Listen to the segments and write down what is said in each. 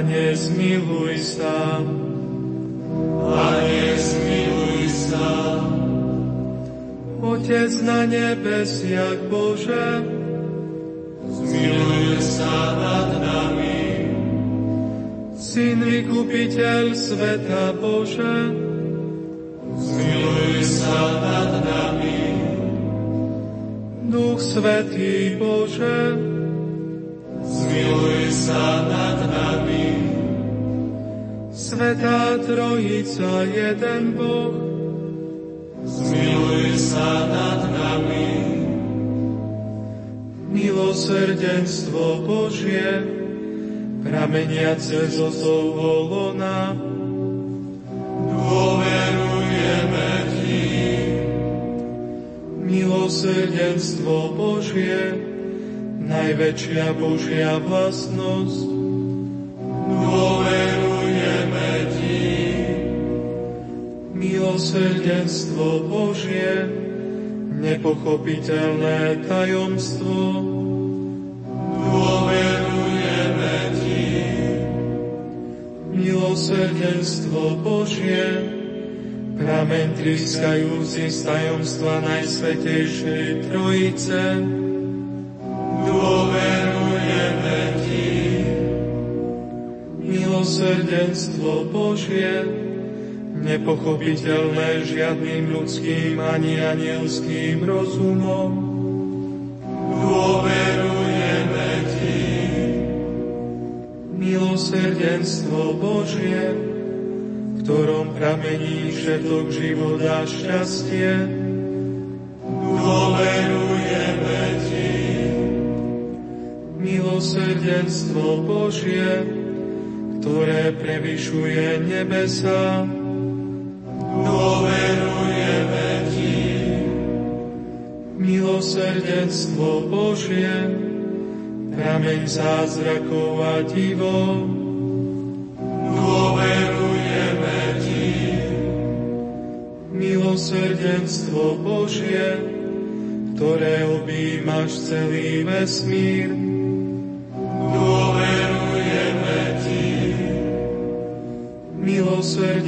Pane, zmiluj sa. Pane, zmiluj sa. Otec na nebesiach Bože, zmiluj sa nad nami. Syn vykupiteľ sveta Bože, zmiluj sa nad nami. Duch Svetý Bože, zmiluj sa nad nami. Svetá Trojica, jeden Boh, zmiluj sa nad nami. Milosrdenstvo Božie, prameniace zo svojho lona, dôverujeme Ti. Milosrdenstvo Božie, najväčšia Božia vlastnosť, dôverujeme Milosrdenstvo Božie, nepochopiteľné tajomstvo, dôverujeme Ti. Milosrdenstvo Božie, prameň trískajúci z tajomstva Najsvetejšej Trojice, dôverujeme Ti. Milosrdenstvo Božie, nepochopiteľné žiadnym ľudským ani anielským rozumom, dôverujeme Ti. Milosrdenstvo Božie, ktorom pramení všetok život a šťastie, dôverujeme Ti. Milosrdenstvo Božie, ktoré prevyšuje nebesa, dôverujeme Ti. Milosrdenstvo Božie, prameň zázrakov a divov, dôverujeme Ti. Milosrdenstvo Božie, ktoré objímaš celý vesmír,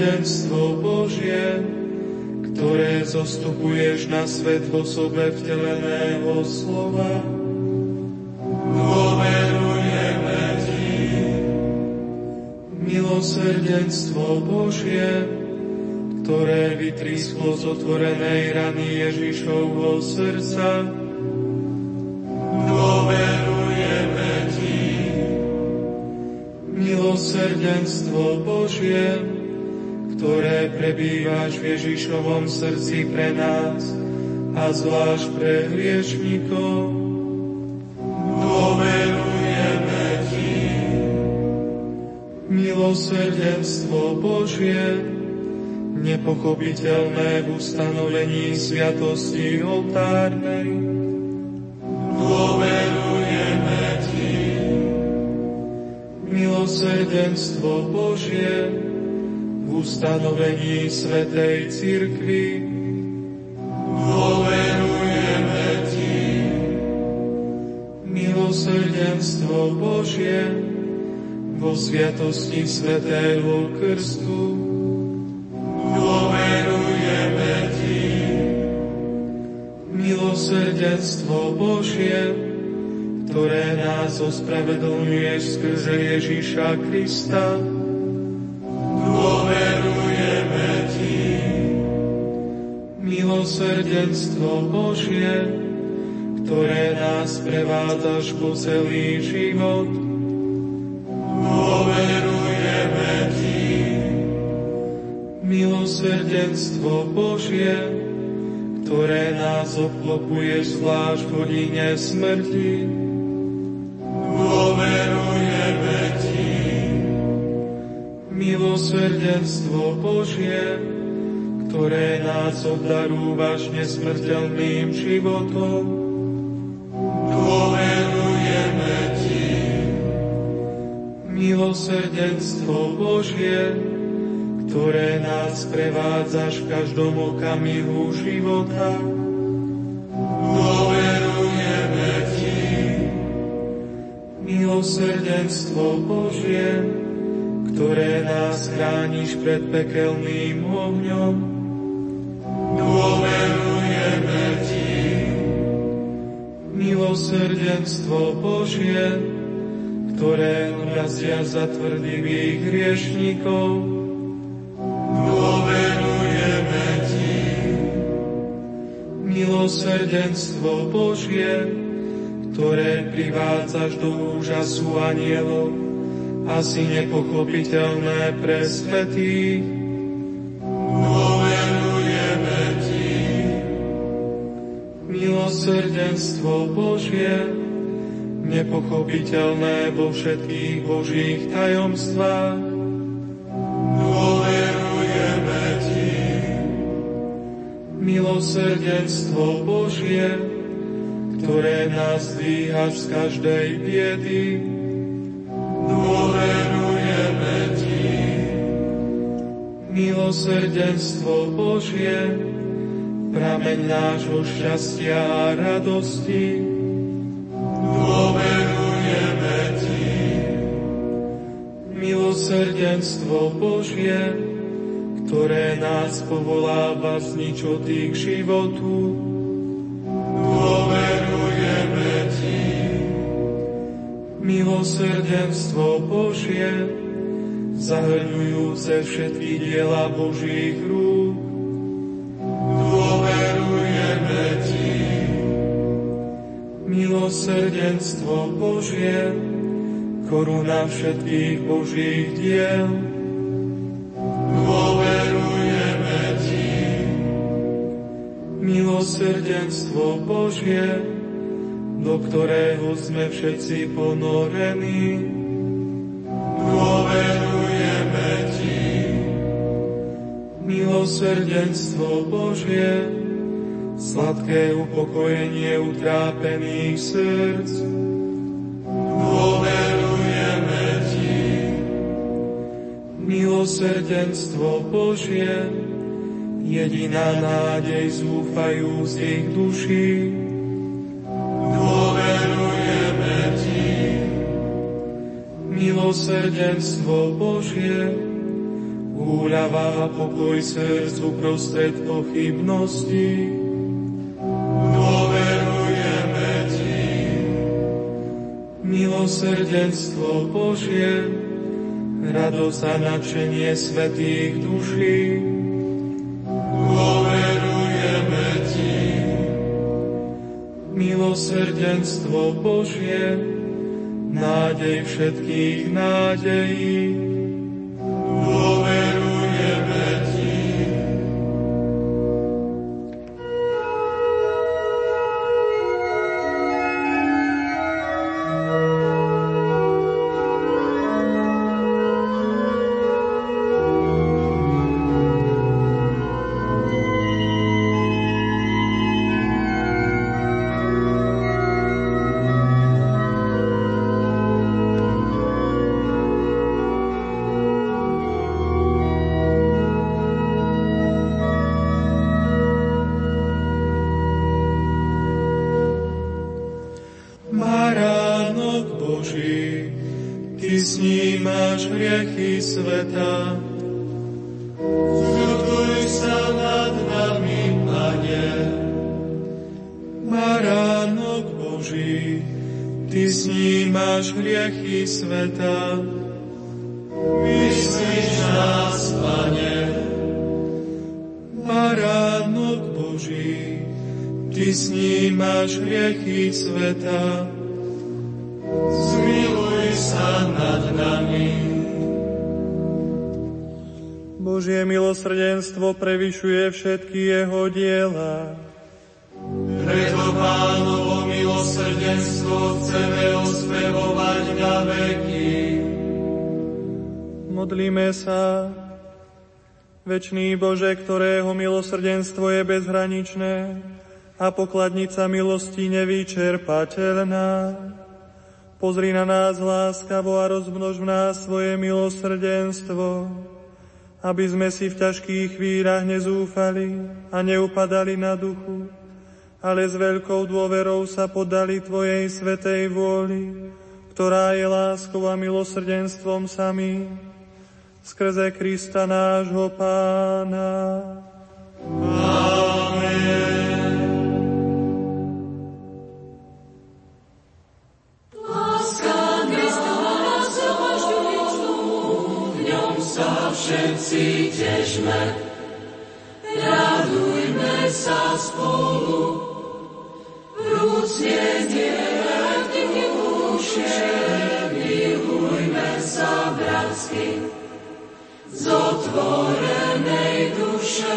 Milosrdenstvo Božie, ktoré zostupuješ na svet v osobe vteleného slova, dôverujeme Ti. Milosrdenstvo Božie, ktoré vytrísklo z otvorenej rany Ježišovho srdca, dôverujeme Ti. Milosrdenstvo Božie, ktoré prebývaš v Ježišovom srdci pre nás a zvlášť pre hriešnikov, dôverujeme Ti. Milosrdenstvo Božie, nepochopiteľné v ustanovení sviatosti oltárnej, dôverujeme Ti. milosrdenstvo Božie, ustanovení Svetej Cirkvi, dôverujeme Ti. milosrdenstvo Božie, vo sviatosti Svetého Krstu, dôverujeme Ti. milosrdenstvo Božie, ktoré nás ospravedlňuje skrze Ježíša Krista, milosrdenstvo Božie, ktoré nás prevádzaš po celý život, dôverujeme Ti. milosrdenstvo Božie, ktoré nás obklopuje zvlášť v hodine smrti, dôverujeme Ti. milosrdenstvo Božie, ktoré nás obdarúvaš nesmrteľným životom, dôverujeme Ti. milosrdenstvo Božie, ktoré nás prevádzaš v každom okamihu života, dôverujeme Ti. milosrdenstvo Božie, ktoré nás chrániš pred pekelným ohňom. Milosrdenstvo Božie, ktoré razia za tvrdivých hriešnikov. Dôverujeme Ti. Milosrdenstvo Božie, ktoré privádzaš do úžasu anielov a si nepochopiteľné pre svetých. Milosrdenstvo Božie, nepochopiteľné vo všetkých Božích tajomstvách. Dôverujeme Ti. Milosrdenstvo Božie, ktoré nás dvíhaš z každej biedy. Dôverujeme Ti. Milosrdenstvo Božie, prameň nášho šťastia a radosti. Dôverujeme Ti. Milosrdenstvo Božie, ktoré nás povoláva z ničoty k životu. Dôverujeme Ti. Milosrdenstvo Božie, zahrňujúce všetky diela Božích rúk. Milosrdenstvo Božie, koruna všetkých Božích diel. Dôverujeme Ti. Milosrdenstvo Božie, do ktorého sme všetci ponorení. Dôverujeme Ti. Milosrdenstvo Božie, sladké upokojenie utrápených srdc. Dôverujeme Ti. Milosrdenstvo Božie, jediná nádej zúfajúcich duší. Dôverujeme Ti. Milosrdenstvo Božie, úľava a pokoj srdcu prostred pochybností. Milosrdenstvo Božie, radosť a nadšenie svetých duší. Dôverujeme Ti. Milosrdenstvo Božie, nádej všetkých nádejí. Všetky jeho diela. Preto Pánovo milosrdenstvo chceme ospevovať na veky. Modlíme sa. Večný Bože, ktorého milosrdenstvo je bezhraničné a pokladnica milosti nevyčerpateľná. Pozri na nás láskavo a rozmnož v nás svoje milosrdenstvo, aby sme si v ťažkých chvíľach nezúfali a neupadali na duchu, ale s veľkou dôverou sa podali Tvojej svetej vôli, ktorá je láskou a milosrdenstvom samým skrze Krista nášho Pána. Amen. Všetci težme, radujme sa spolu, vrúcne nie duše, milujme sa bratsky, z otvorenej duše,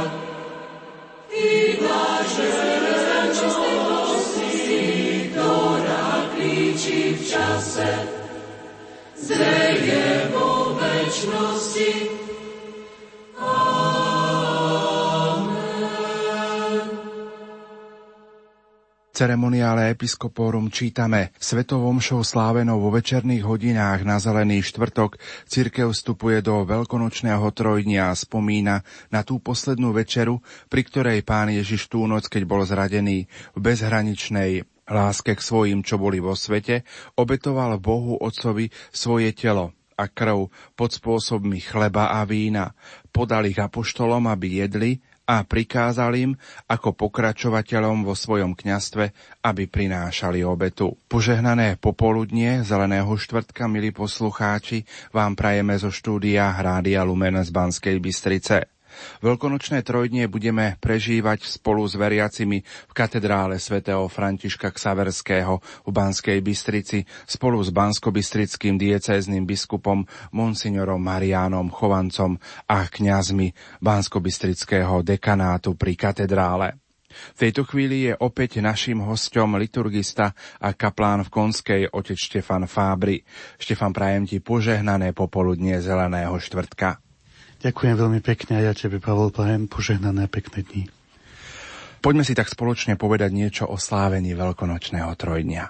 ceremoniále episkopórum čítame Svetovom šou slávenou vo večerných hodinách na Zelený štvrtok cirkev vstupuje do veľkonočného trojdnia a spomína na tú poslednú večeru, pri ktorej pán Ježiš tú noc, keď bol zradený v bezhraničnej láske k svojim, čo boli vo svete, obetoval Bohu Otcovi svoje telo a krv pod spôsobmi chleba a vína. Podal ich apoštolom, aby jedli a prikázal im ako pokračovateľom vo svojom kňastve, aby prinášali obetu. Požehnané popoludnie zeleného štvrtka, milí poslucháči, vám prajeme zo štúdia Rádia Lumen z Banskej Bystrice. Veľkonočné trojdnie budeme prežívať spolu s veriacimi v katedrále svätého Františka Ksaverského v Banskej Bystrici spolu s banskobystrickým diecézným biskupom monsignorom Mariánom Chovancom a kňazmi Banskobystrického dekanátu pri katedrále. V tejto chvíli je opäť našim hostom liturgista a kaplán v Konskej otec Štefan Fábry. Štefan, prajem ti požehnané popoludnie zeleného štvrtka. Ďakujem veľmi pekne a ja tebe, Pavol, prajem požehnané pekné dni. Poďme si tak spoločne povedať niečo o slávení veľkonočného trojdnia.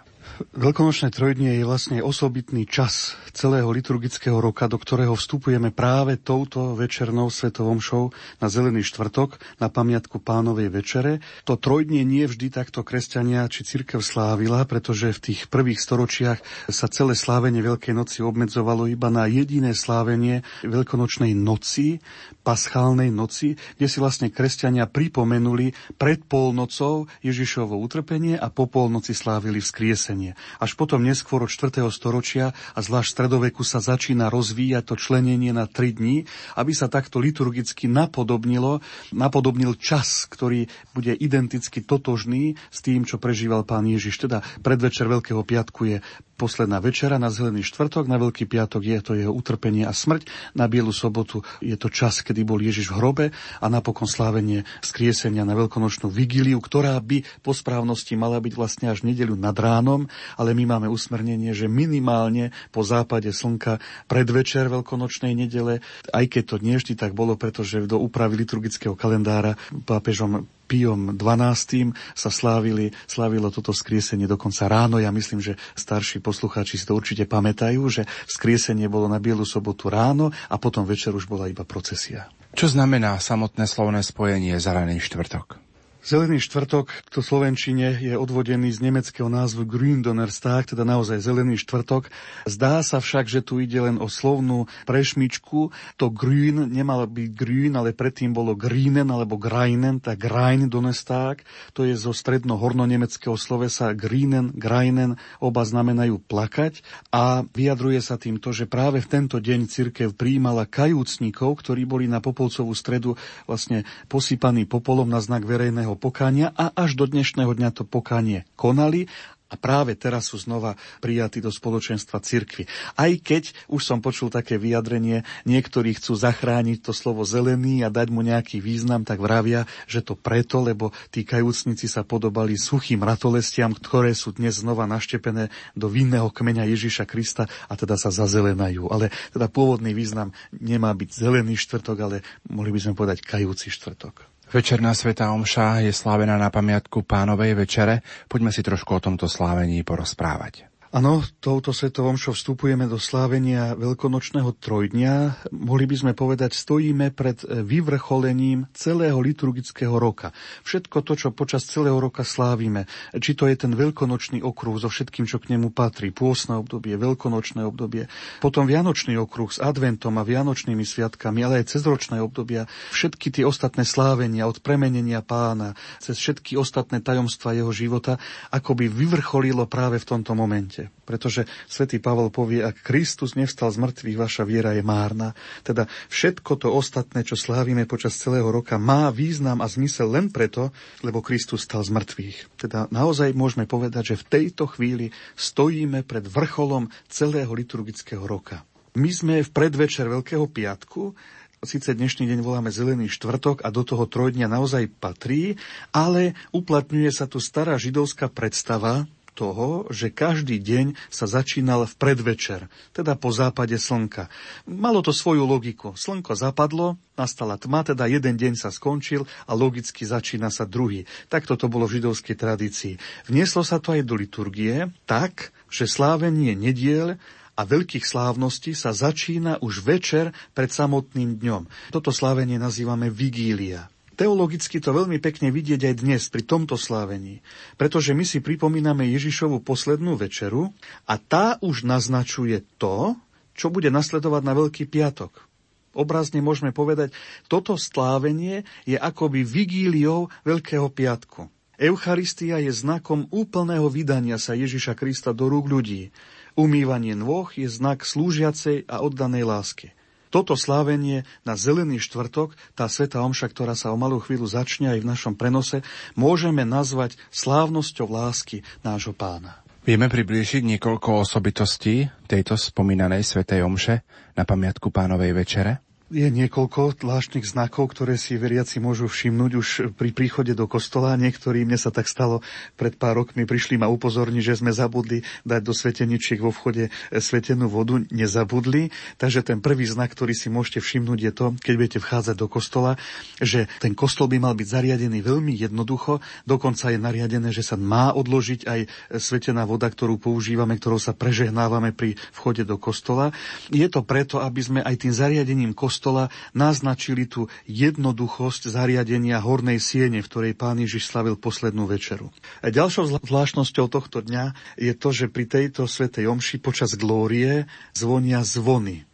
Veľkonočné trojdnie je vlastne osobitný čas celého liturgického roka, do ktorého vstupujeme práve touto večernou svetovom show na Zelený štvrtok, na pamiatku pánovej večere. To trojdnie nie vždy takto kresťania či cirkev slávila, pretože v tých prvých storočiach sa celé slávenie Veľkej noci obmedzovalo iba na jediné slávenie Veľkonočnej noci, paschálnej noci, kde si vlastne kresťania pripomenuli pred polnocou Ježišovo utrpenie a po polnoci slávili vzkriesenie. Až potom neskôr od 4. storočia a zvlášť stredoveku sa začína rozvíjať to členenie na 3 dní, aby sa takto liturgicky napodobnilo, napodobnil čas, ktorý bude identicky totožný s tým, čo prežíval pán Ježiš. Teda predvečer Veľkého piatku je posledná večera, na Zelený štvrtok, na Veľký piatok je to jeho utrpenie a smrť, na Bielu sobotu je to čas, kedy bol Ježiš v hrobe a napokon slávenie skriesenia na veľkonočnú vigíliu, ktorá by po správnosti mala byť vlastne až nedeľu nad ránom, ale my máme usmernenie, že minimálne po západe slnka predvečer veľkonočnej nedele, aj keď to nie vždy tak bolo, pretože do úpravy liturgického kalendára pápežom Piom 12. sa slávili, slávilo toto skriesenie dokonca ráno. Ja myslím, že starší poslucháči si to určite pamätajú, že skriesenie bolo na Bielu sobotu ráno a potom večer už bola iba procesia. Čo znamená samotné slovné spojenie Zelený štvrtok? Zelený štvrtok to slovenčine je odvodený z nemeckého názvu Gründonnerstag, teda naozaj zelený štvrtok. Zdá sa však, že tu ide len o slovnú prešmičku. To grün nemalo byť grün, ale predtým bolo Grünen alebo Greinen, tak Grein-Donnerstag. To je zo stredno-horno-nemeckého slovesa Grünen, Greinen, oba znamenajú plakať a vyjadruje sa tým to, že práve v tento deň cirkev príjmala kajúcnikov, ktorí boli na Popolcovú stredu vlastne posypaní popolom na znak verejného pokania a až do dnešného dňa to pokanie konali a práve teraz sú znova prijatí do spoločenstva cirkvy. Aj keď už som počul také vyjadrenie, niektorí chcú zachrániť to slovo zelený a dať mu nejaký význam, tak vravia, že to preto, lebo tí kajúcnici sa podobali suchým ratolestiam, ktoré sú dnes znova naštepené do vinného kmeňa Ježiša Krista a teda sa zazelenajú. Ale teda pôvodný význam nemá byť zelený štvrtok, ale mohli by sme povedať kajúci štvrtok. Večerná Sveta Omša je slávená na pamiatku pánovej večere. Poďme si trošku o tomto slávení porozprávať. Áno, touto svetovom čo vstupujeme do slávenia veľkonočného trojdňa. Mohli by sme povedať, stojíme pred vyvrcholením celého liturgického roka. Všetko to, čo počas celého roka slávime, či to je ten veľkonočný okruh so všetkým, čo k nemu patrí, pôsne obdobie, veľkonočné obdobie, potom vianočný okruh s adventom a vianočnými sviatkami, ale aj cezročné obdobia, všetky tie ostatné slávenia od premenenia pána, cez všetky ostatné tajomstva jeho života, ako by vyvrcholilo práve v tomto momente živote. Pretože svätý Pavol povie, ak Kristus nevstal z mŕtvych, vaša viera je márna. Teda všetko to ostatné, čo slávime počas celého roka, má význam a zmysel len preto, lebo Kristus stal z mŕtvych. Teda naozaj môžeme povedať, že v tejto chvíli stojíme pred vrcholom celého liturgického roka. My sme v predvečer Veľkého piatku, Sice dnešný deň voláme Zelený štvrtok a do toho trojdňa naozaj patrí, ale uplatňuje sa tu stará židovská predstava, toho, že každý deň sa začínal v predvečer, teda po západe slnka. Malo to svoju logiku. Slnko zapadlo, nastala tma, teda jeden deň sa skončil a logicky začína sa druhý. Takto to bolo v židovskej tradícii. Vnieslo sa to aj do liturgie tak, že slávenie nediel a veľkých slávností sa začína už večer pred samotným dňom. Toto slávenie nazývame vigília. Teologicky to veľmi pekne vidieť aj dnes pri tomto slávení, pretože my si pripomíname Ježišovu poslednú večeru a tá už naznačuje to, čo bude nasledovať na Veľký piatok. Obrazne môžeme povedať, toto slávenie je akoby vigíliou Veľkého piatku. Eucharistia je znakom úplného vydania sa Ježiša Krista do rúk ľudí. Umývanie nôh je znak slúžiacej a oddanej lásky. Toto slávenie na Zelený štvrtok, tá sveta omša, ktorá sa o malú chvíľu začne aj v našom prenose, môžeme nazvať slávnosťou lásky nášho pána. Vieme priblížiť niekoľko osobitostí tejto spomínanej svetej omše na pamiatku pánovej večere? Je niekoľko zvláštnych znakov, ktoré si veriaci môžu všimnúť už pri príchode do kostola. Niektorí, mne sa tak stalo pred pár rokmi, prišli ma upozorniť, že sme zabudli dať do sveteničiek vo vchode svetenú vodu. Nezabudli. Takže ten prvý znak, ktorý si môžete všimnúť, je to, keď budete vchádzať do kostola, že ten kostol by mal byť zariadený veľmi jednoducho. Dokonca je nariadené, že sa má odložiť aj svetená voda, ktorú používame, ktorou sa prežehnávame pri vchode do kostola. Je to preto, aby sme aj tým zariadením kostola kostola naznačili tú jednoduchosť zariadenia hornej siene, v ktorej pán Ježiš slavil poslednú večeru. A ďalšou zvláštnosťou tohto dňa je to, že pri tejto svetej omši počas glórie zvonia zvony.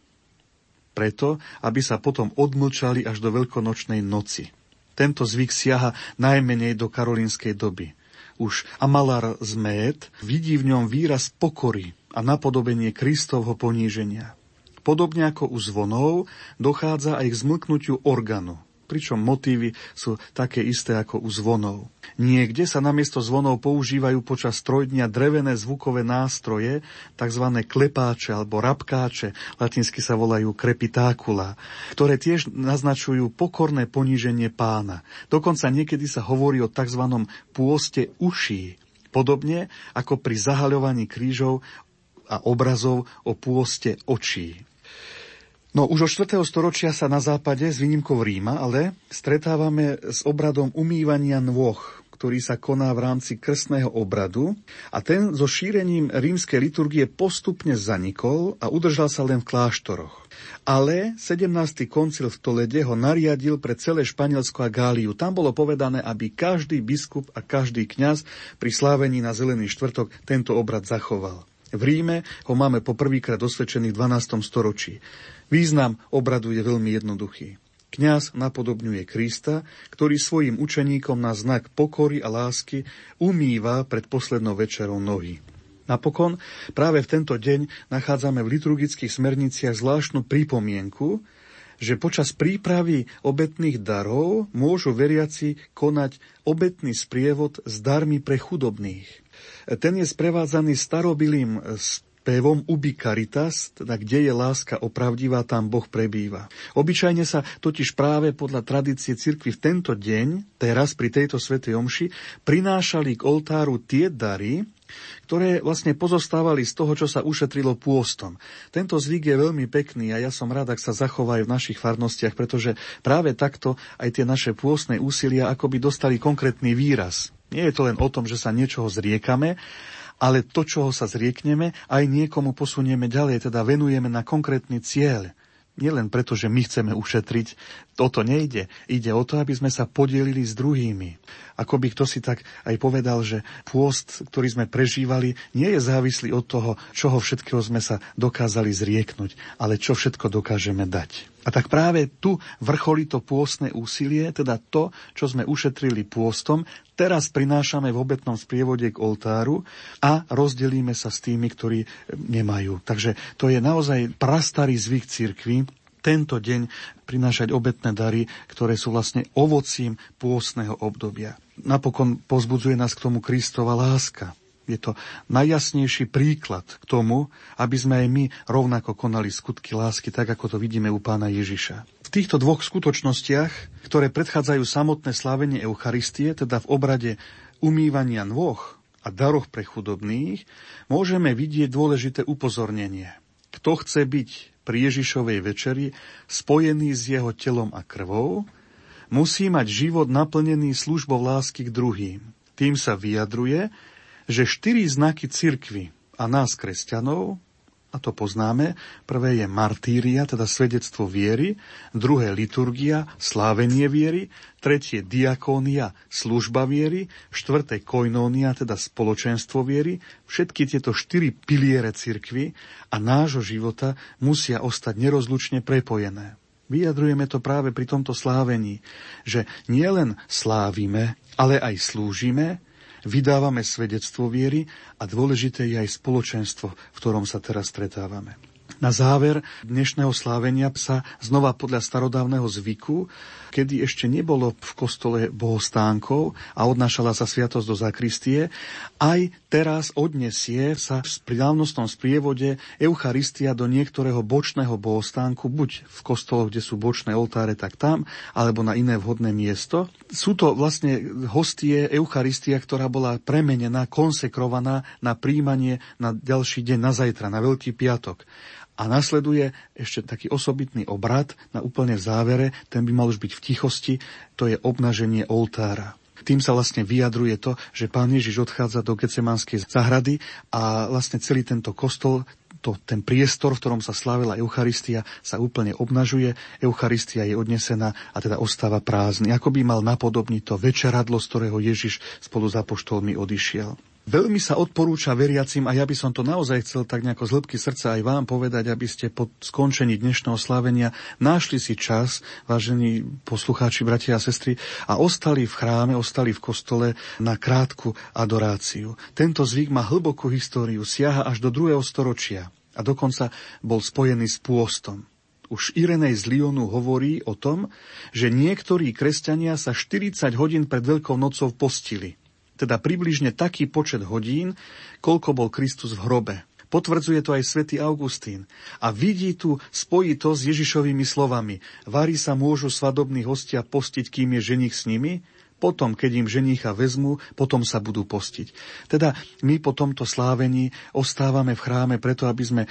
Preto, aby sa potom odmlčali až do veľkonočnej noci. Tento zvyk siaha najmenej do karolínskej doby. Už Amalar z Mét vidí v ňom výraz pokory a napodobenie Kristovho poníženia. Podobne ako u zvonov dochádza aj k zmlknutiu organu, pričom motívy sú také isté ako u zvonov. Niekde sa namiesto zvonov používajú počas trojdňa drevené zvukové nástroje, tzv. klepáče alebo rabkáče, latinsky sa volajú krepitákula, ktoré tiež naznačujú pokorné poníženie pána. Dokonca niekedy sa hovorí o tzv. pôste uší, podobne ako pri zahaľovaní krížov a obrazov o pôste očí. No už od 4. storočia sa na západe, s výnimkou Ríma, ale stretávame s obradom umývania nôh, ktorý sa koná v rámci krstného obradu a ten so šírením rímskej liturgie postupne zanikol a udržal sa len v kláštoroch. Ale 17. koncil v Tolede ho nariadil pre celé Španielsko a Gáliu. Tam bolo povedané, aby každý biskup a každý kňaz pri slávení na Zelený štvrtok tento obrad zachoval. V Ríme ho máme poprvýkrát osvedčený v 12. storočí. Význam obradu je veľmi jednoduchý. Kňaz napodobňuje Krista, ktorý svojim učeníkom na znak pokory a lásky umýva pred poslednou večerou nohy. Napokon práve v tento deň nachádzame v liturgických smerniciach zvláštnu pripomienku, že počas prípravy obetných darov môžu veriaci konať obetný sprievod s darmi pre chudobných. Ten je sprevádzaný starobilým spevom ubi caritas, teda kde je láska opravdivá, tam Boh prebýva. Obyčajne sa totiž práve podľa tradície cirkvi v tento deň, teraz pri tejto svetej omši, prinášali k oltáru tie dary, ktoré vlastne pozostávali z toho, čo sa ušetrilo pôstom. Tento zvyk je veľmi pekný a ja som rád, ak sa zachovajú v našich farnostiach, pretože práve takto aj tie naše pôstne úsilia akoby dostali konkrétny výraz. Nie je to len o tom, že sa niečoho zriekame, ale to, čoho sa zriekneme, aj niekomu posunieme ďalej, teda venujeme na konkrétny cieľ. Nielen preto, že my chceme ušetriť, toto nejde. Ide o to, aby sme sa podielili s druhými. Ako by kto si tak aj povedal, že pôst, ktorý sme prežívali, nie je závislý od toho, čoho všetkého sme sa dokázali zrieknúť, ale čo všetko dokážeme dať. A tak práve tu vrcholí to pôstne úsilie, teda to, čo sme ušetrili pôstom, teraz prinášame v obetnom sprievode k oltáru a rozdelíme sa s tými, ktorí nemajú. Takže to je naozaj prastarý zvyk cirkvi, tento deň prinášať obetné dary, ktoré sú vlastne ovocím pôstneho obdobia. Napokon pozbudzuje nás k tomu Kristova láska. Je to najjasnejší príklad k tomu, aby sme aj my rovnako konali skutky lásky, tak ako to vidíme u pána Ježiša. V týchto dvoch skutočnostiach, ktoré predchádzajú samotné slávenie Eucharistie, teda v obrade umývania nôh a daroch pre chudobných, môžeme vidieť dôležité upozornenie. Kto chce byť pri Ježišovej večeri spojený s jeho telom a krvou, musí mať život naplnený službou lásky k druhým. Tým sa vyjadruje, že štyri znaky cirkvy a nás, kresťanov, a to poznáme, prvé je martíria, teda svedectvo viery, druhé liturgia, slávenie viery, tretie diakónia, služba viery, štvrté koinónia, teda spoločenstvo viery. Všetky tieto štyri piliere cirkvy a nášho života musia ostať nerozlučne prepojené. Vyjadrujeme to práve pri tomto slávení, že nielen slávime, ale aj slúžime, vydávame svedectvo viery a dôležité je aj spoločenstvo, v ktorom sa teraz stretávame. Na záver dnešného slávenia sa znova podľa starodávneho zvyku, kedy ešte nebolo v kostole bohostánkov a odnášala sa sviatosť do zakristie, aj teraz odnesie sa v správnostnom sprievode Eucharistia do niektorého bočného bohostánku, buď v kostoloch, kde sú bočné oltáre, tak tam, alebo na iné vhodné miesto. Sú to vlastne hostie Eucharistia, ktorá bola premenená, konsekrovaná na príjmanie na ďalší deň, na zajtra, na Veľký piatok. A nasleduje ešte taký osobitný obrad na úplne v závere, ten by mal už byť tichosti, to je obnaženie oltára. Tým sa vlastne vyjadruje to, že pán Ježiš odchádza do Gecemanskej zahrady a vlastne celý tento kostol to, ten priestor, v ktorom sa slávila Eucharistia, sa úplne obnažuje, Eucharistia je odnesená a teda ostáva prázdny. Ako by mal napodobniť to večeradlo, z ktorého Ježiš spolu s apoštolmi odišiel. Veľmi sa odporúča veriacim a ja by som to naozaj chcel tak nejako z hĺbky srdca aj vám povedať, aby ste po skončení dnešného slávenia našli si čas, vážení poslucháči, bratia a sestry, a ostali v chráme, ostali v kostole na krátku adoráciu. Tento zvyk má hlbokú históriu, siaha až do druhého storočia a dokonca bol spojený s pôstom. Už Irenej z Lyonu hovorí o tom, že niektorí kresťania sa 40 hodín pred Veľkou nocou postili – teda približne taký počet hodín, koľko bol Kristus v hrobe. Potvrdzuje to aj svätý Augustín. A vidí tu spojito s Ježišovými slovami. Vári sa môžu svadobní hostia postiť, kým je ženich s nimi, potom, keď im ženicha vezmu, potom sa budú postiť. Teda my po tomto slávení ostávame v chráme preto, aby sme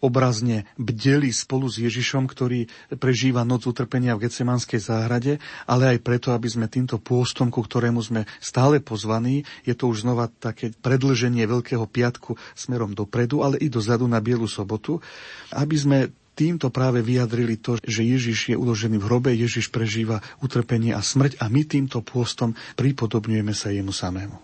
obrazne bdeli spolu s Ježišom, ktorý prežíva noc utrpenia v Gecemanskej záhrade, ale aj preto, aby sme týmto pôstom, ku ktorému sme stále pozvaní, je to už znova také predlženie Veľkého piatku smerom dopredu, ale i dozadu na Bielu sobotu, aby sme týmto práve vyjadrili to, že Ježiš je uložený v hrobe, Ježiš prežíva utrpenie a smrť a my týmto pôstom pripodobňujeme sa jemu samému.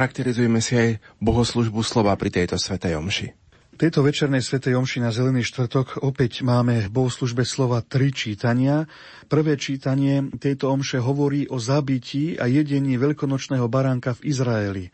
Charakterizujeme si aj bohoslužbu slova pri tejto svetej omši. Tejto večernej svetej omši na Zelený štvrtok opäť máme v bohoslužbe slova tri čítania. Prvé čítanie tejto omše hovorí o zabití a jedení veľkonočného baránka v Izraeli.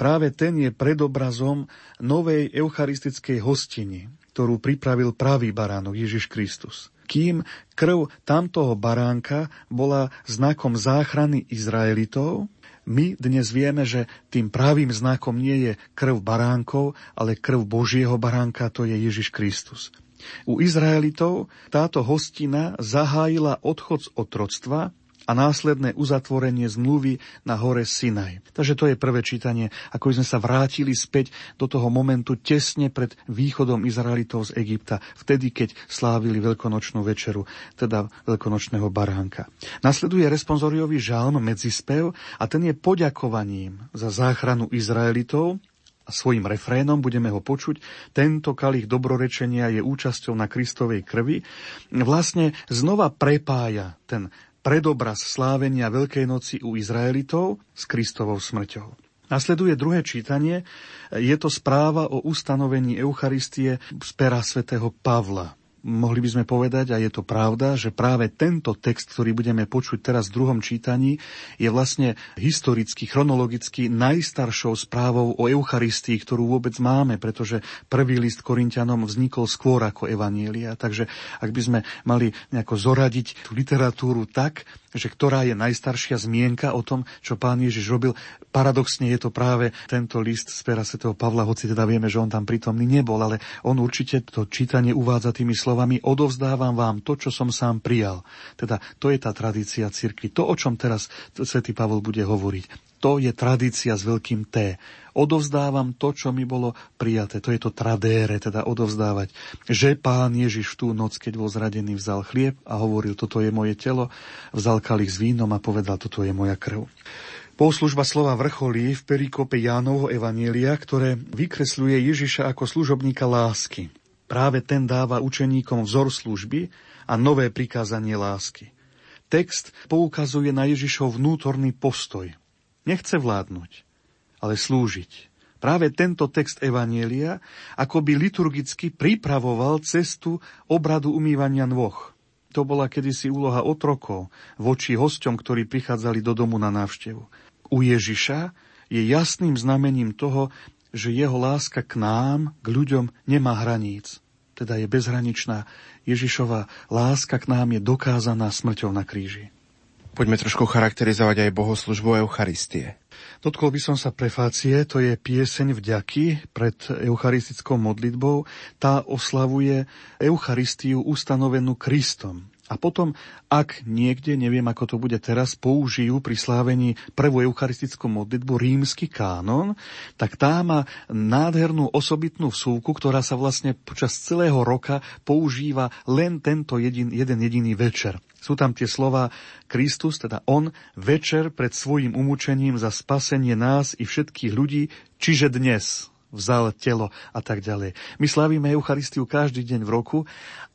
Práve ten je predobrazom novej eucharistickej hostiny, ktorú pripravil pravý baránok Ježiš Kristus kým krv tamtoho baránka bola znakom záchrany Izraelitov, my dnes vieme, že tým pravým znakom nie je krv baránkov, ale krv Božieho baránka, to je Ježiš Kristus. U Izraelitov táto hostina zahájila odchod z otroctva a následné uzatvorenie zmluvy na hore Sinaj. Takže to je prvé čítanie, ako sme sa vrátili späť do toho momentu tesne pred východom Izraelitov z Egypta, vtedy, keď slávili veľkonočnú večeru, teda veľkonočného baránka. Nasleduje responsoriový žalm medzispev a ten je poďakovaním za záchranu Izraelitov a svojim refrénom, budeme ho počuť, tento kalich dobrorečenia je účasťou na Kristovej krvi, vlastne znova prepája ten predobraz slávenia Veľkej noci u Izraelitov s Kristovou smrťou. Nasleduje druhé čítanie, je to správa o ustanovení Eucharistie z pera svätého Pavla mohli by sme povedať, a je to pravda, že práve tento text, ktorý budeme počuť teraz v druhom čítaní, je vlastne historicky, chronologicky najstaršou správou o Eucharistii, ktorú vôbec máme, pretože prvý list Korintianom vznikol skôr ako Evanielia. Takže ak by sme mali nejako zoradiť tú literatúru tak, že ktorá je najstaršia zmienka o tom, čo pán Ježiš robil. Paradoxne je to práve tento list z pera svätého Pavla, hoci teda vieme, že on tam prítomný nebol, ale on určite to čítanie uvádza tými slovami odovzdávam vám to, čo som sám prijal. Teda to je tá tradícia cirkvi. To, o čom teraz svätý Pavol bude hovoriť. To je tradícia s veľkým T. Odovzdávam to, čo mi bolo prijaté. To je to tradére, teda odovzdávať. Že pán Ježiš tú noc, keď bol zradený, vzal chlieb a hovoril, toto je moje telo, vzal kalich s vínom a povedal, toto je moja krv. Poslužba slova vrcholí v perikope Jánovho Evanielia, ktoré vykresľuje Ježiša ako služobníka lásky. Práve ten dáva učeníkom vzor služby a nové prikázanie lásky. Text poukazuje na Ježišov vnútorný postoj – Nechce vládnuť, ale slúžiť. Práve tento text Evanielia by liturgicky pripravoval cestu obradu umývania nôh. To bola kedysi úloha otrokov voči hosťom, ktorí prichádzali do domu na návštevu. U Ježiša je jasným znamením toho, že jeho láska k nám, k ľuďom, nemá hraníc. Teda je bezhraničná. Ježišova láska k nám je dokázaná smrťou na kríži. Poďme trošku charakterizovať aj bohoslužbu Eucharistie. Dotkol by som sa prefácie, to je pieseň vďaky pred eucharistickou modlitbou. Tá oslavuje Eucharistiu ustanovenú Kristom. A potom, ak niekde, neviem ako to bude teraz, použijú pri slávení prvú eucharistickú modlitbu rímsky kánon, tak tá má nádhernú osobitnú súku, ktorá sa vlastne počas celého roka používa len tento jedin, jeden jediný večer. Sú tam tie slova Kristus, teda On, večer pred svojim umúčením za spasenie nás i všetkých ľudí, čiže dnes vzal telo a tak ďalej. My slavíme Eucharistiu každý deň v roku,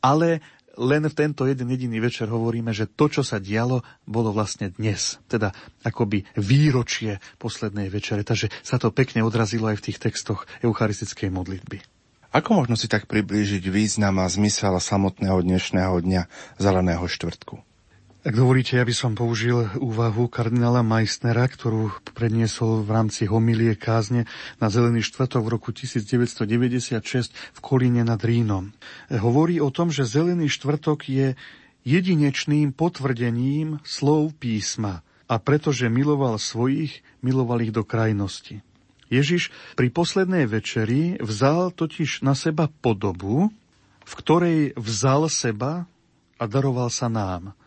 ale len v tento jeden jediný večer hovoríme, že to, čo sa dialo, bolo vlastne dnes. Teda akoby výročie poslednej večere. Takže sa to pekne odrazilo aj v tých textoch eucharistickej modlitby. Ako možno si tak priblížiť význam a zmysel samotného dnešného dňa Zeleného štvrtku? Ak dovolíte, ja by som použil úvahu kardinála Meissnera, ktorú predniesol v rámci homilie kázne na Zelený štvrtok v roku 1996 v Kolíne nad Rínom. Hovorí o tom, že Zelený štvrtok je jedinečným potvrdením slov písma a pretože miloval svojich, miloval ich do krajnosti. Ježiš pri poslednej večeri vzal totiž na seba podobu, v ktorej vzal seba a daroval sa nám –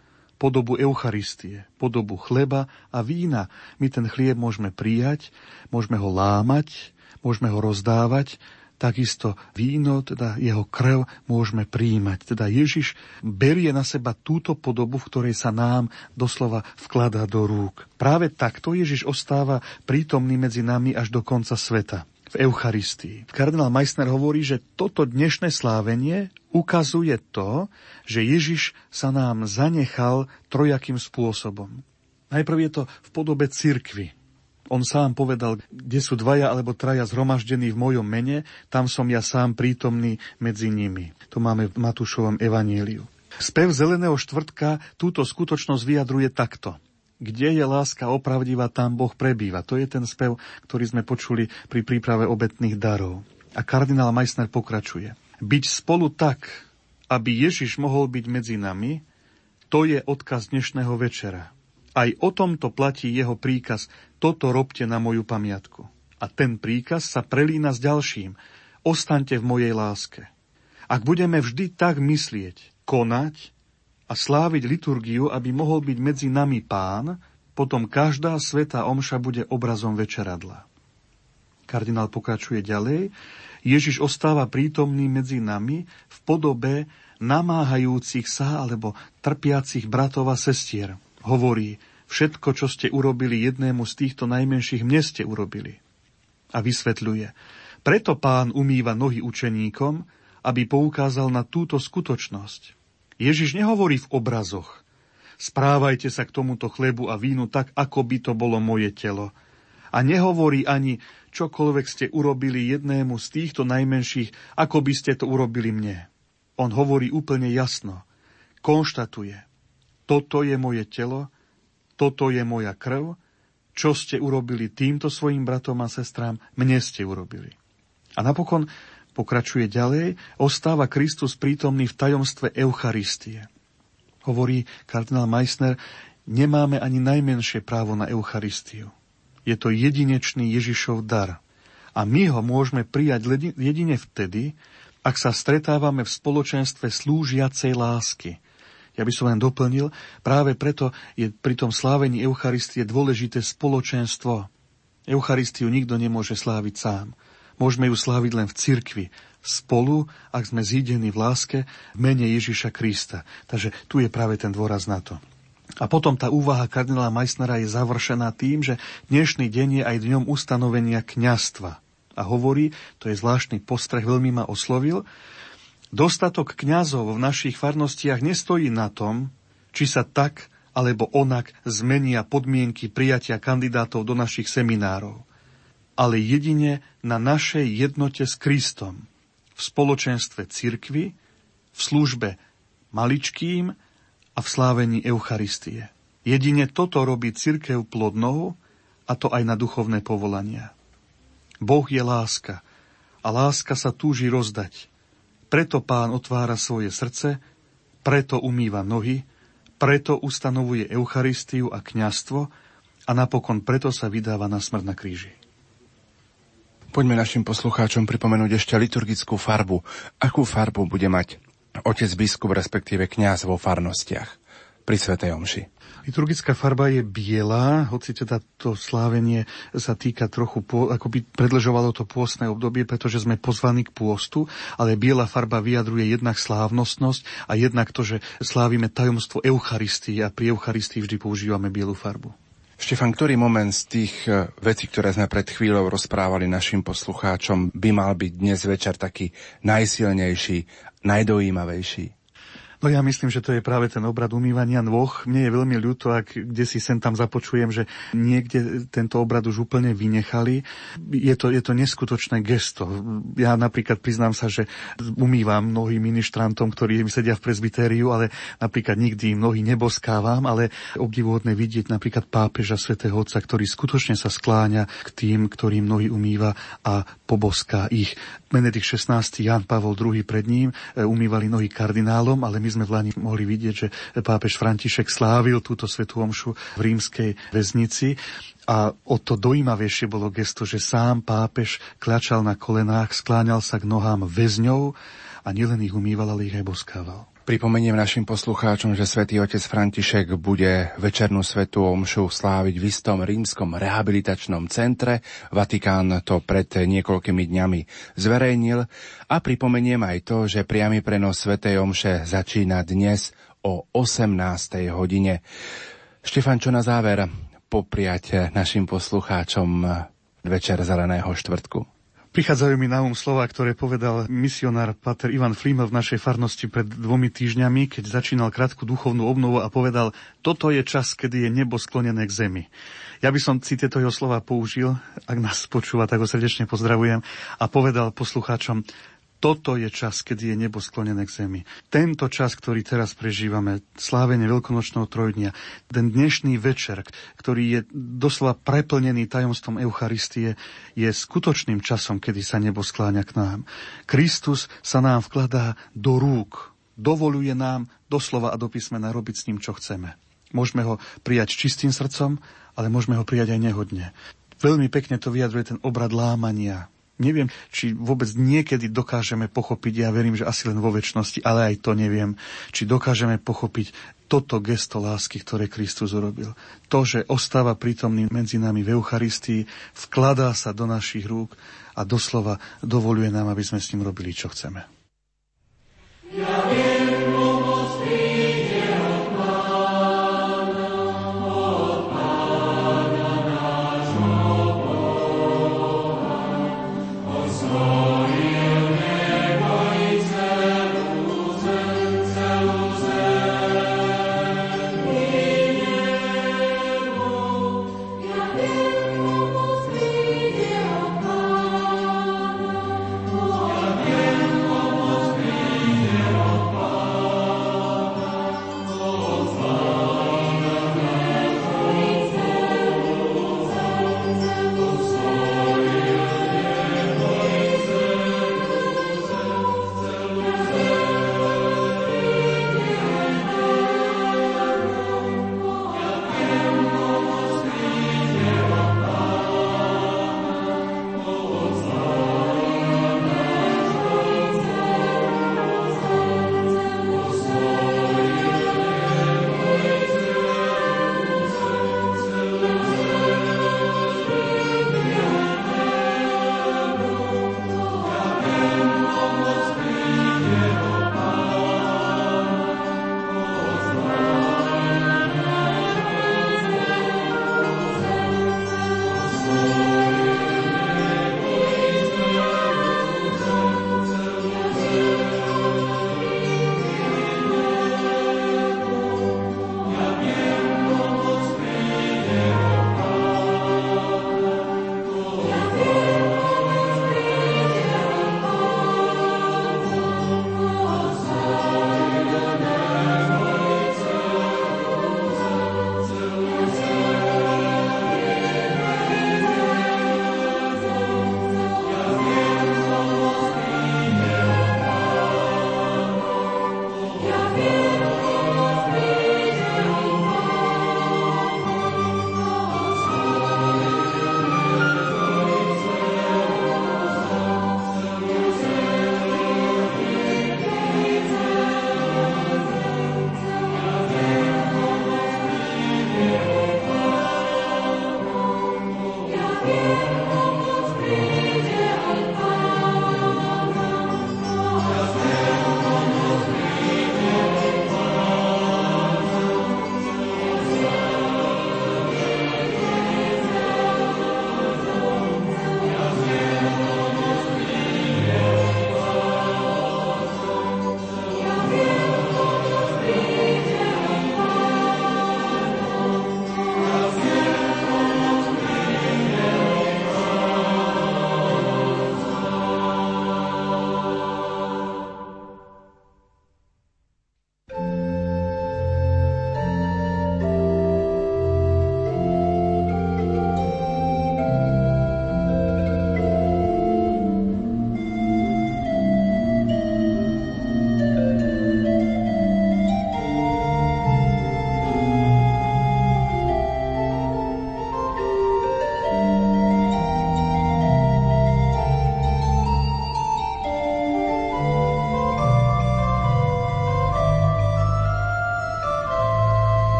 podobu Eucharistie, podobu chleba a vína. My ten chlieb môžeme prijať, môžeme ho lámať, môžeme ho rozdávať, takisto víno, teda jeho krv, môžeme príjmať. Teda Ježiš berie na seba túto podobu, v ktorej sa nám doslova vkladá do rúk. Práve takto Ježiš ostáva prítomný medzi nami až do konca sveta v Eucharistii. Kardinál Meissner hovorí, že toto dnešné slávenie ukazuje to, že Ježiš sa nám zanechal trojakým spôsobom. Najprv je to v podobe cirkvy. On sám povedal, kde sú dvaja alebo traja zhromaždení v mojom mene, tam som ja sám prítomný medzi nimi. To máme v Matúšovom evaníliu. Spev Zeleného štvrtka túto skutočnosť vyjadruje takto. Kde je láska opravdivá, tam Boh prebýva. To je ten spev, ktorý sme počuli pri príprave obetných darov. A kardinál Meissner pokračuje. Byť spolu tak, aby Ježiš mohol byť medzi nami, to je odkaz dnešného večera. Aj o tomto platí jeho príkaz, toto robte na moju pamiatku. A ten príkaz sa prelína s ďalším, ostaňte v mojej láske. Ak budeme vždy tak myslieť, konať a sláviť liturgiu, aby mohol byť medzi nami pán, potom každá sveta omša bude obrazom večeradla. Kardinál pokračuje ďalej. Ježiš ostáva prítomný medzi nami v podobe namáhajúcich sa alebo trpiacich bratov a sestier, hovorí, všetko, čo ste urobili jednému z týchto najmenších, mne ste urobili. A vysvetľuje, preto pán umýva nohy učeníkom, aby poukázal na túto skutočnosť. Ježiš nehovorí v obrazoch. Správajte sa k tomuto chlebu a vínu tak, ako by to bolo moje telo. A nehovorí ani, čokoľvek ste urobili jednému z týchto najmenších, ako by ste to urobili mne. On hovorí úplne jasno. Konštatuje, toto je moje telo, toto je moja krv, čo ste urobili týmto svojim bratom a sestrám, mne ste urobili. A napokon pokračuje ďalej, ostáva Kristus prítomný v tajomstve Eucharistie. Hovorí kardinál Meissner, nemáme ani najmenšie právo na Eucharistiu. Je to jedinečný Ježišov dar. A my ho môžeme prijať jedine vtedy, ak sa stretávame v spoločenstve slúžiacej lásky – ja by som len doplnil, práve preto je pri tom slávení Eucharistie dôležité spoločenstvo. Eucharistiu nikto nemôže sláviť sám. Môžeme ju sláviť len v cirkvi, spolu, ak sme zídení v láske, v mene Ježiša Krista. Takže tu je práve ten dôraz na to. A potom tá úvaha kardinála Meissnera je završená tým, že dnešný deň je aj dňom ustanovenia kňastva. A hovorí, to je zvláštny postreh, veľmi ma oslovil, Dostatok kňazov v našich farnostiach nestojí na tom, či sa tak alebo onak zmenia podmienky prijatia kandidátov do našich seminárov, ale jedine na našej jednote s Kristom, v spoločenstve cirkvy, v službe maličkým a v slávení Eucharistie. Jedine toto robí cirkev plodnou, a to aj na duchovné povolania. Boh je láska a láska sa túži rozdať – preto pán otvára svoje srdce, preto umýva nohy, preto ustanovuje Eucharistiu a kňastvo a napokon preto sa vydáva na smrť na kríži. Poďme našim poslucháčom pripomenúť ešte liturgickú farbu. Akú farbu bude mať otec biskup, respektíve kňaz vo farnostiach pri Svetej Omši? Liturgická farba je biela, hoci teda to slávenie sa týka trochu, ako by predlžovalo to pôstne obdobie, pretože sme pozvaní k pôstu, ale biela farba vyjadruje jednak slávnostnosť a jednak to, že slávime tajomstvo Eucharistii a pri Eucharistii vždy používame bielu farbu. Štefan, ktorý moment z tých e, vecí, ktoré sme pred chvíľou rozprávali našim poslucháčom, by mal byť dnes večer taký najsilnejší, najdojímavejší? No ja myslím, že to je práve ten obrad umývania nôh. Mne je veľmi ľúto, ak kde si sem tam započujem, že niekde tento obrad už úplne vynechali. Je to, je to neskutočné gesto. Ja napríklad priznám sa, že umývam mnohým ministrantom, ktorí sedia v prezbitériu, ale napríklad nikdy im nohy neboskávam, ale obdivuhodné vidieť napríklad pápeža svätého Otca, ktorý skutočne sa skláňa k tým, ktorým nohy umýva a poboská ich. Benedikt XVI, Jan Pavol II pred ním e, umývali nohy kardinálom, ale my sme v Lani mohli vidieť, že pápež František slávil túto svetú omšu v rímskej väznici. A o to dojímavejšie bolo gesto, že sám pápež klačal na kolenách, skláňal sa k nohám väzňov a nielen ich umýval, ale ich aj boskával. Pripomeniem našim poslucháčom, že svätý otec František bude večernú svetú omšu sláviť v istom rímskom rehabilitačnom centre. Vatikán to pred niekoľkými dňami zverejnil a pripomeniem aj to, že priamy prenos svetej omše začína dnes o 18. hodine. Štefan, čo na záver popriať našim poslucháčom večer zeleného štvrtku? Prichádzajú mi na um slova, ktoré povedal misionár Pater Ivan Flímel v našej farnosti pred dvomi týždňami, keď začínal krátku duchovnú obnovu a povedal, toto je čas, kedy je nebo sklonené k zemi. Ja by som si tieto jeho slova použil, ak nás počúva, tak ho srdečne pozdravujem, a povedal poslucháčom, toto je čas, kedy je nebo sklonené k zemi. Tento čas, ktorý teraz prežívame, slávenie Veľkonočného trojdnia, ten dnešný večer, ktorý je doslova preplnený tajomstvom Eucharistie, je skutočným časom, kedy sa nebo skláňa k nám. Kristus sa nám vkladá do rúk, dovoluje nám doslova a do písmena robiť s ním, čo chceme. Môžeme ho prijať čistým srdcom, ale môžeme ho prijať aj nehodne. Veľmi pekne to vyjadruje ten obrad lámania, Neviem, či vôbec niekedy dokážeme pochopiť, ja verím, že asi len vo väčšnosti, ale aj to neviem, či dokážeme pochopiť toto gesto lásky, ktoré Kristus urobil. To, že ostáva prítomný medzi nami v Eucharistii, vkladá sa do našich rúk a doslova dovoluje nám, aby sme s ním robili, čo chceme. Ja viem,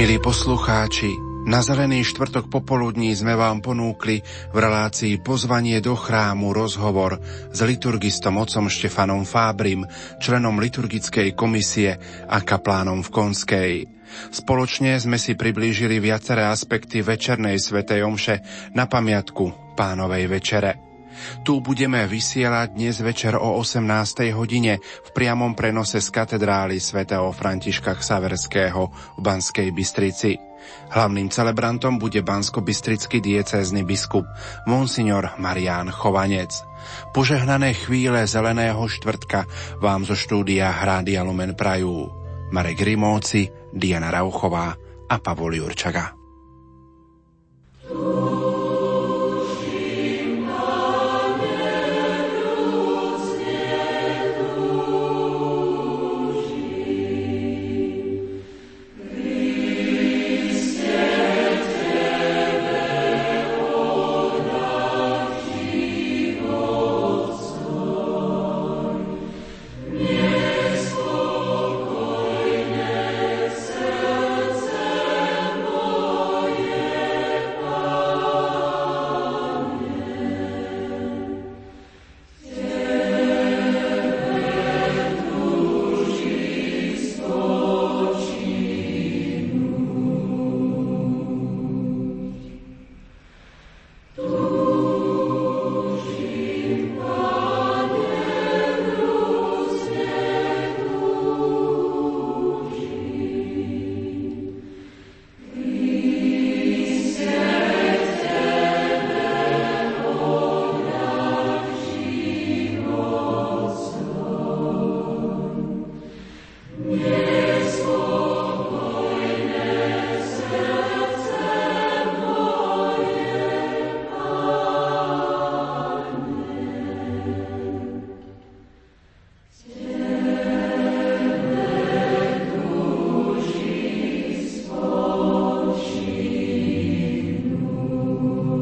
Milí poslucháči, Na zelený štvrtok popoludní sme vám ponúkli v relácii pozvanie do chrámu rozhovor s liturgistom otcom Štefanom Fábrim, členom liturgickej komisie a kaplánom v Konskej. Spoločne sme si priblížili viaceré aspekty večernej svetej omše na pamiatku pánovej večere. Tu budeme vysielať dnes večer o 18. hodine v priamom prenose z katedrály svätého Františka Xaverského v Banskej Bystrici. Hlavným celebrantom bude bansko-bystrický diecézny biskup Monsignor Marián Chovanec. Požehnané chvíle zeleného štvrtka vám zo štúdia Hrádia Lumen Prajú. Marek Rimóci, Diana Rauchová a Pavol Jurčaga.